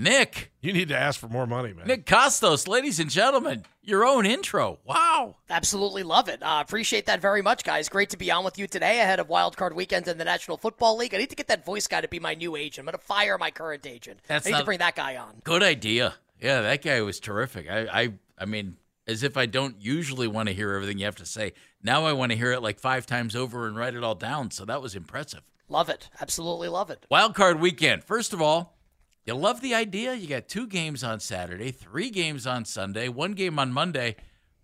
Nick. You need to ask for more money, man. Nick Kostos, ladies and gentlemen, your own intro. Wow. Absolutely love it. Uh, appreciate that very much, guys. Great to be on with you today ahead of Wild Card Weekend in the National Football League. I need to get that voice guy to be my new agent. I'm going to fire my current agent. That's I need not- to bring that guy on. Good idea. Yeah, that guy was terrific. I, I, I mean, as if I don't usually want to hear everything you have to say. Now I want to hear it like five times over and write it all down. So that was impressive. Love it. Absolutely love it. Wild card weekend. First of all, you love the idea. You got two games on Saturday, three games on Sunday, one game on Monday.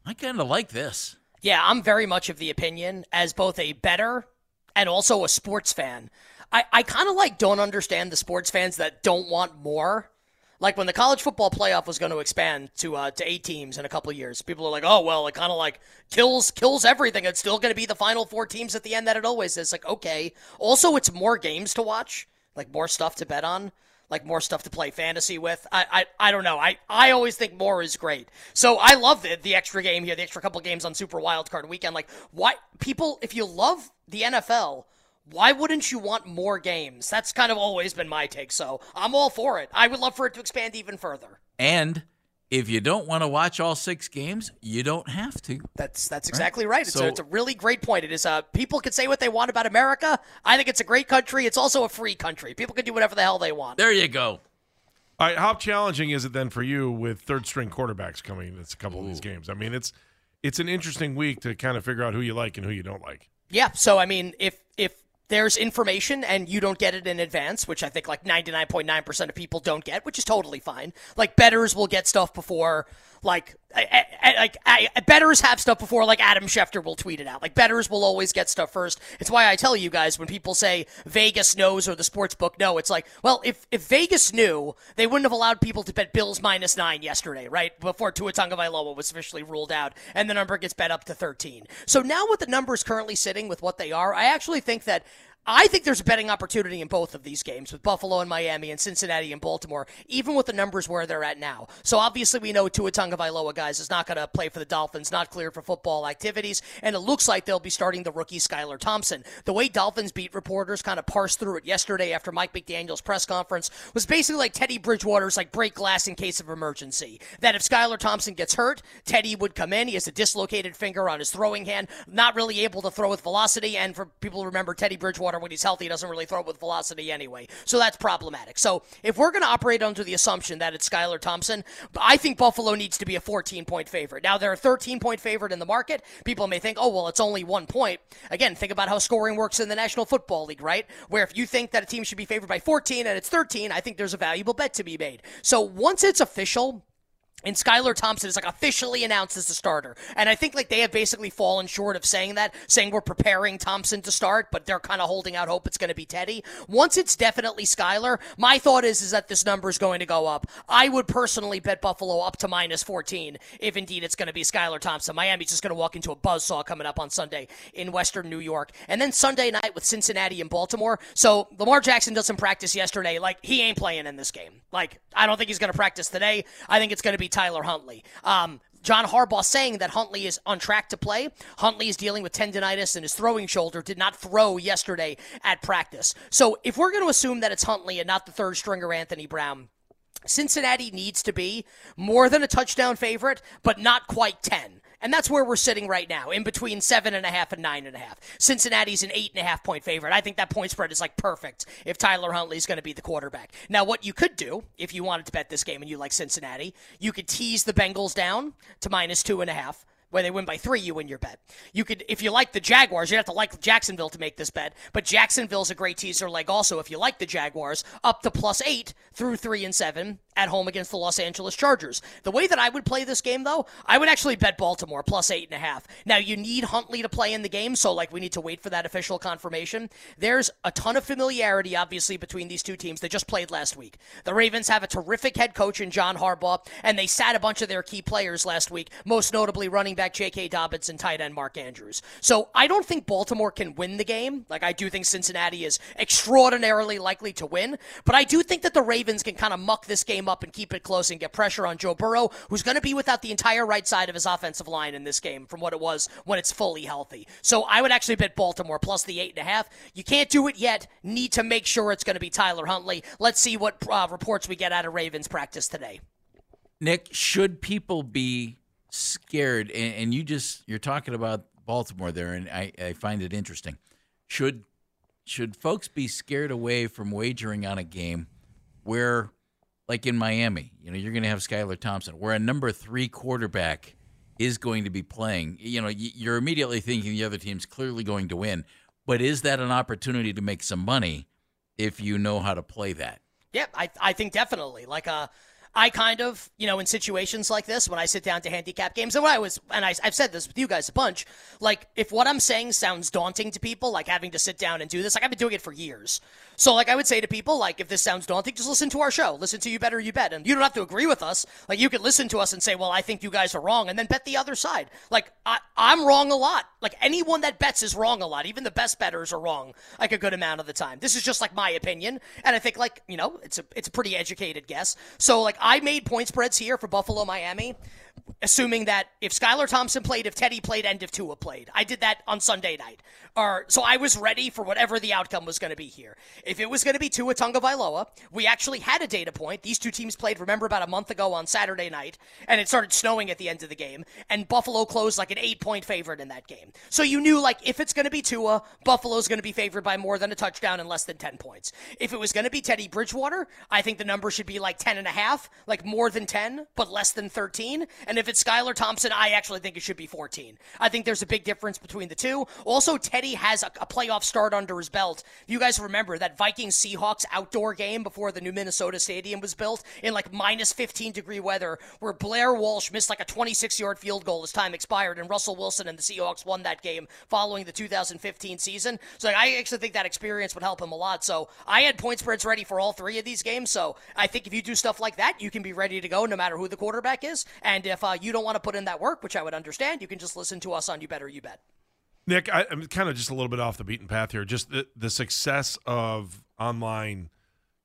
I kind of like this. Yeah, I'm very much of the opinion as both a better and also a sports fan. I, I kind of like don't understand the sports fans that don't want more. Like when the college football playoff was going to expand to uh, to eight teams in a couple years, people are like, "Oh well, it kind of like kills kills everything. It's still going to be the final four teams at the end that it always is." Like, okay. Also, it's more games to watch, like more stuff to bet on, like more stuff to play fantasy with. I I, I don't know. I, I always think more is great. So I love the the extra game here, the extra couple games on Super Wild Card Weekend. Like, why people? If you love the NFL why wouldn't you want more games? That's kind of always been my take, so I'm all for it. I would love for it to expand even further. And if you don't want to watch all six games, you don't have to. That's that's exactly right. It's, So- a, it's a really great point. It is uh people can say what they want about America. I think it's a great country. It's also a free country. People can do whatever the hell they want. There you go. All right, how challenging is it then for you with third string quarterbacks coming? It's a couple of these games. I mean, it's it's an interesting week to kind of figure out who you like and who you don't like. Yeah, so I mean, if if there's information and you don't get it in advance, which I think like 99.9% of people don't get, which is totally fine. Like betters will get stuff before like like betters have stuff before like Adam Schefter will tweet it out. Like betters will always get stuff first. It's why I tell you guys when people say Vegas knows or the sports book know, it's like, well, if if Vegas knew, they wouldn't have allowed people to bet Bills minus 9 yesterday, right? Before Tua Tagovailoa was officially ruled out and the number gets bet up to 13. So now with the numbers currently sitting with what they are, I actually think that I think there's a betting opportunity in both of these games with Buffalo and Miami and Cincinnati and Baltimore, even with the numbers where they're at now. So obviously we know Tua Tagovailoa, guys, is not going to play for the Dolphins, not cleared for football activities, and it looks like they'll be starting the rookie Skylar Thompson. The way Dolphins beat reporters kind of parsed through it yesterday after Mike McDaniel's press conference was basically like Teddy Bridgewater's like break glass in case of emergency. That if Skylar Thompson gets hurt, Teddy would come in. He has a dislocated finger on his throwing hand, not really able to throw with velocity. And for people to remember, Teddy Bridgewater, when he's healthy, doesn't really throw with velocity anyway. So that's problematic. So if we're going to operate under the assumption that it's Skylar Thompson, I think Buffalo needs to be a 14 point favorite. Now, they're a 13 point favorite in the market. People may think, oh, well, it's only one point. Again, think about how scoring works in the National Football League, right? Where if you think that a team should be favored by 14 and it's 13, I think there's a valuable bet to be made. So once it's official, and Skylar Thompson is like officially announced as the starter. And I think like they have basically fallen short of saying that, saying we're preparing Thompson to start, but they're kind of holding out hope it's going to be Teddy. Once it's definitely Skylar, my thought is is that this number is going to go up. I would personally bet Buffalo up to minus 14 if indeed it's going to be Skylar Thompson. Miami's just going to walk into a buzzsaw coming up on Sunday in Western New York. And then Sunday night with Cincinnati and Baltimore. So Lamar Jackson doesn't practice yesterday. Like he ain't playing in this game. Like I don't think he's going to practice today. I think it's going to be Tyler Huntley. Um, John Harbaugh saying that Huntley is on track to play. Huntley is dealing with tendonitis in his throwing shoulder, did not throw yesterday at practice. So if we're going to assume that it's Huntley and not the third stringer Anthony Brown, Cincinnati needs to be more than a touchdown favorite, but not quite 10. And that's where we're sitting right now, in between seven and a half and nine and a half. Cincinnati's an eight and a half point favorite. I think that point spread is like perfect if Tyler Huntley is going to be the quarterback. Now, what you could do if you wanted to bet this game and you like Cincinnati, you could tease the Bengals down to minus two and a half where they win by three, you win your bet. You could, if you like the Jaguars, you have to like Jacksonville to make this bet. But Jacksonville's a great teaser leg also. If you like the Jaguars, up to plus eight through three and seven at home against the Los Angeles Chargers. The way that I would play this game, though, I would actually bet Baltimore plus eight and a half. Now you need Huntley to play in the game, so like we need to wait for that official confirmation. There's a ton of familiarity, obviously, between these two teams. They just played last week. The Ravens have a terrific head coach in John Harbaugh, and they sat a bunch of their key players last week, most notably running back J.K. Dobbins and tight end Mark Andrews. So I don't think Baltimore can win the game. Like I do think Cincinnati is extraordinarily likely to win, but I do think that the Ravens can kind of muck this game game up and keep it close and get pressure on Joe Burrow, who's going to be without the entire right side of his offensive line in this game from what it was when it's fully healthy. So I would actually bet Baltimore plus the eight and a half. You can't do it yet. Need to make sure it's going to be Tyler Huntley. Let's see what uh, reports we get out of Ravens practice today. Nick, should people be scared? And, and you just you're talking about Baltimore there, and I, I find it interesting. Should should folks be scared away from wagering on a game where, like in Miami, you know, you're going to have Skylar Thompson, where a number three quarterback is going to be playing? You know, you're immediately thinking the other team's clearly going to win, but is that an opportunity to make some money if you know how to play that? Yeah, I, I think definitely. Like, uh, I kind of, you know, in situations like this, when I sit down to handicap games, and when I was, and I, have said this with you guys a bunch, like, if what I'm saying sounds daunting to people, like having to sit down and do this, like, I've been doing it for years. So, like, I would say to people, like, if this sounds daunting, just listen to our show. Listen to You Better You Bet. And you don't have to agree with us. Like, you could listen to us and say, well, I think you guys are wrong, and then bet the other side. Like, I, I'm wrong a lot. Like, anyone that bets is wrong a lot. Even the best betters are wrong, like, a good amount of the time. This is just, like, my opinion. And I think, like, you know, it's a, it's a pretty educated guess. So, like, I made point spreads here for Buffalo, Miami assuming that if Skylar Thompson played, if Teddy played, and if Tua played. I did that on Sunday night. Or, so I was ready for whatever the outcome was going to be here. If it was going to be Tua Tagovailoa, we actually had a data point. These two teams played, remember, about a month ago on Saturday night, and it started snowing at the end of the game, and Buffalo closed like an eight-point favorite in that game. So you knew, like, if it's going to be Tua, Buffalo's going to be favored by more than a touchdown and less than 10 points. If it was going to be Teddy Bridgewater, I think the number should be like 10 and a half, like more than 10, but less than 13. And if it's Skylar Thompson, I actually think it should be 14. I think there's a big difference between the two. Also, Teddy has a, a playoff start under his belt. If you guys remember that Vikings Seahawks outdoor game before the new Minnesota Stadium was built in like minus 15 degree weather, where Blair Walsh missed like a 26 yard field goal as time expired, and Russell Wilson and the Seahawks won that game following the 2015 season. So like, I actually think that experience would help him a lot. So I had point spreads ready for all three of these games. So I think if you do stuff like that, you can be ready to go no matter who the quarterback is. And if uh, you don't want to put in that work, which I would understand, you can just listen to us on You Better You Bet. Nick, I, am kind of just a little bit off the beaten path here. Just the, the success of online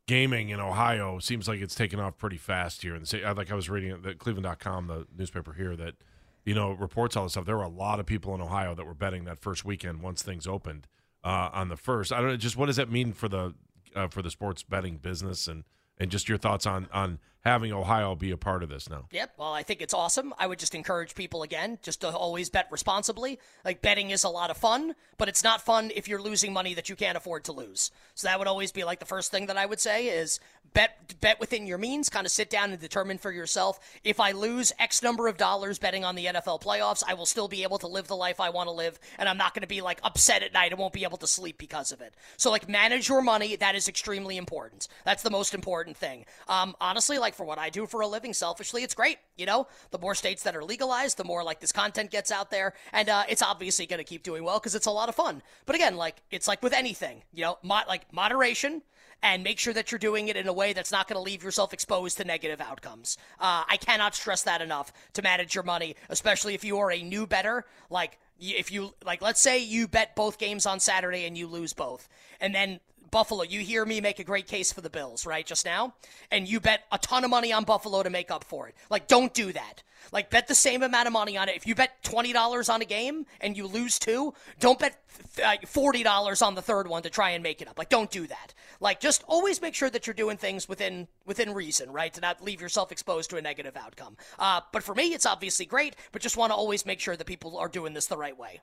gaming in Ohio seems like it's taken off pretty fast here. And like I was reading the Cleveland.com, the newspaper here, that you know reports all this stuff. There were a lot of people in Ohio that were betting that first weekend once things opened uh, on the first. I don't know. Just what does that mean for the uh, for the sports betting business and and just your thoughts on on having Ohio be a part of this now. Yep. Well, I think it's awesome. I would just encourage people again just to always bet responsibly. Like betting is a lot of fun, but it's not fun if you're losing money that you can't afford to lose. So that would always be like the first thing that I would say is bet bet within your means, kind of sit down and determine for yourself if I lose X number of dollars betting on the NFL playoffs, I will still be able to live the life I want to live and I'm not going to be like upset at night and won't be able to sleep because of it. So like manage your money, that is extremely important. That's the most important thing. Um honestly, like for what I do for a living selfishly, it's great. You know, the more states that are legalized, the more like this content gets out there and uh, it's obviously going to keep doing well because it's a lot of fun. But again, like it's like with anything, you know, mo- like moderation and make sure that you're doing it in a way that's not going to leave yourself exposed to negative outcomes. Uh, I cannot stress that enough to manage your money, especially if you are a new better. Like, if you, like, let's say you bet both games on Saturday and you lose both. And then Buffalo, you hear me make a great case for the Bills, right, just now? And you bet a ton of money on Buffalo to make up for it. Like, don't do that. Like, bet the same amount of money on it. If you bet $20 on a game and you lose two, don't bet $40 on the third one to try and make it up. Like, don't do that. Like, just always make sure that you're doing things within within reason, right? To not leave yourself exposed to a negative outcome. Uh, but for me, it's obviously great, but just want to always make sure that people are doing this the right way.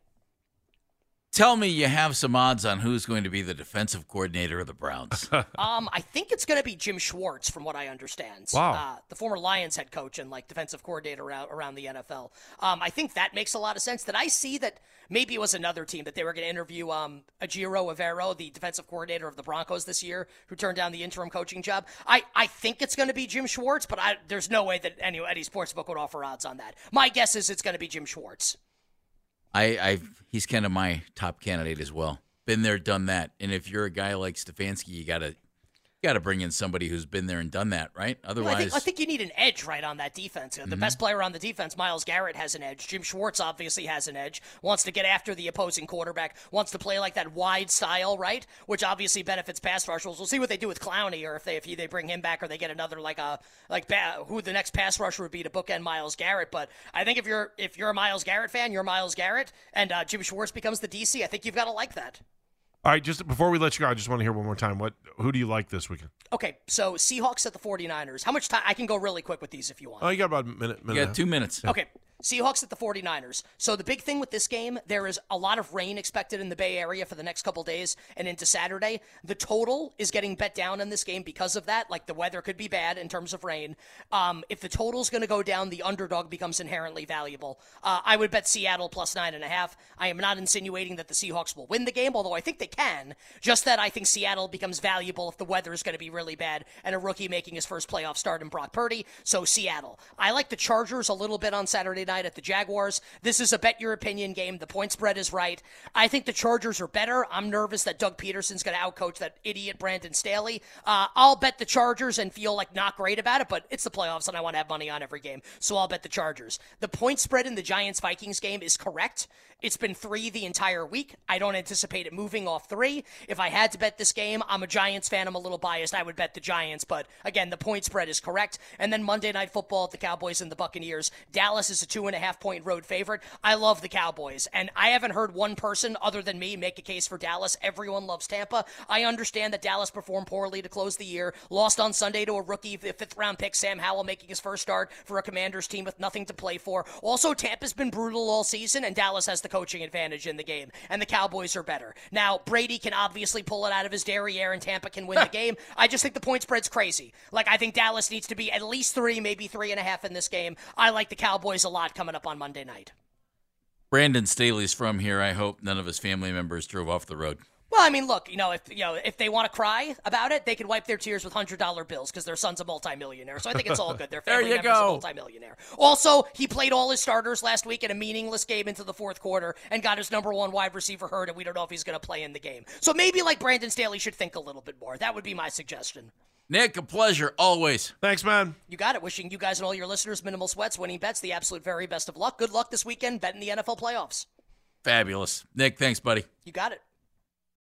Tell me you have some odds on who's going to be the defensive coordinator of the Browns. um, I think it's going to be Jim Schwartz, from what I understand. Wow. Uh, the former Lions head coach and like defensive coordinator around, around the NFL. Um, I think that makes a lot of sense. That I see that maybe it was another team that they were going to interview um, Ejiro Evero, the defensive coordinator of the Broncos this year, who turned down the interim coaching job? I, I think it's going to be Jim Schwartz, but I, there's no way that any, any sportsbook would offer odds on that. My guess is it's going to be Jim Schwartz. I, I he's kind of my top candidate as well. Been there, done that. And if you're a guy like Stefanski, you gotta Got to bring in somebody who's been there and done that, right? Well, Otherwise, I think, I think you need an edge right on that defense. The Mm-hmm. best player on the defense, Myles Garrett, has an edge. Jim Schwartz obviously has an edge. Wants to get after the opposing quarterback. Wants to play like that wide style, right? Which obviously benefits pass rushers. We'll see what they do with Clowney, or if they if they bring him back, or they get another like a like ba- who the next pass rusher would be to bookend Myles Garrett. But I think if you're if you're a Myles Garrett fan, you're Myles Garrett, and uh, Jim Schwartz becomes the DC. I think you've got to like that. All right, just before we let you go, I just want to hear one more time. What? Who do you like this weekend? Okay, so Seahawks at the 49ers. How much time? I can go really quick with these if you want. Oh, you got about a minute. minute you got two minutes. Okay. Seahawks at the 49ers. So the big thing with this game, there is a lot of rain expected in the Bay Area for the next couple days and into Saturday. The total is getting bet down in this game because of that. Like the weather could be bad in terms of rain. Um, if the total's going to go down, the underdog becomes inherently valuable. Uh, I would bet Seattle plus nine and a half. I am not insinuating that the Seahawks will win the game, although I think they can. Just that I think Seattle becomes valuable if the weather is going to be really bad and a rookie making his first playoff start in Brock Purdy. So Seattle. I like the Chargers a little bit on Saturday night at the Jaguars. This is a bet your opinion game. The point spread is right. I think the Chargers are better. I'm nervous that Doug Pederson's going to outcoach that idiot Brandon Staley. Uh, I'll bet the Chargers and feel like not great about it, but it's the playoffs and I want to have money on every game. So I'll bet the Chargers. The point spread in the Giants Vikings game is correct. It's been three the entire week. I don't anticipate it moving off three. If I had to bet this game, I'm a Giants fan. I'm a little biased. I would bet the Giants, but again, the point spread is correct. And then Monday Night Football, at the Cowboys and the Buccaneers. Dallas is a two and a half point road favorite. I love the Cowboys, and I haven't heard one person other than me make a case for Dallas. Everyone loves Tampa. I understand that Dallas performed poorly to close the year, lost on Sunday to a rookie, the fifth round pick, Sam Howell, making his first start for a Commanders team with nothing to play for. Also, Tampa's been brutal all season, and Dallas has the coaching advantage in the game, and the Cowboys are better. Now, Brady can obviously pull it out of his derriere, and Tampa can win the game. I just think the point spread's crazy. Like, I think Dallas needs to be at least three, maybe three and a half in this game. I like the Cowboys a lot coming up on Monday night. Brandon Staley's from here. I hope none of his family members drove off the road. Well, I mean, look, you know, if you know if they want to cry about it, they can wipe their tears with hundred dollar bills because their son's a multimillionaire. So I think it's all good. Their There family you member's go. a multimillionaire. Also, he played all his starters last week in a meaningless game into the fourth quarter and got his number one wide receiver hurt, and we don't know if he's going to play in the game. So maybe like Brandon Staley should think a little bit more. That would be my suggestion. Nick, a pleasure always. Thanks, man. You got it. Wishing you guys and all your listeners minimal sweats, winning bets, the absolute very best of luck. Good luck this weekend betting the NFL playoffs. Fabulous. Nick, thanks, buddy. You got it.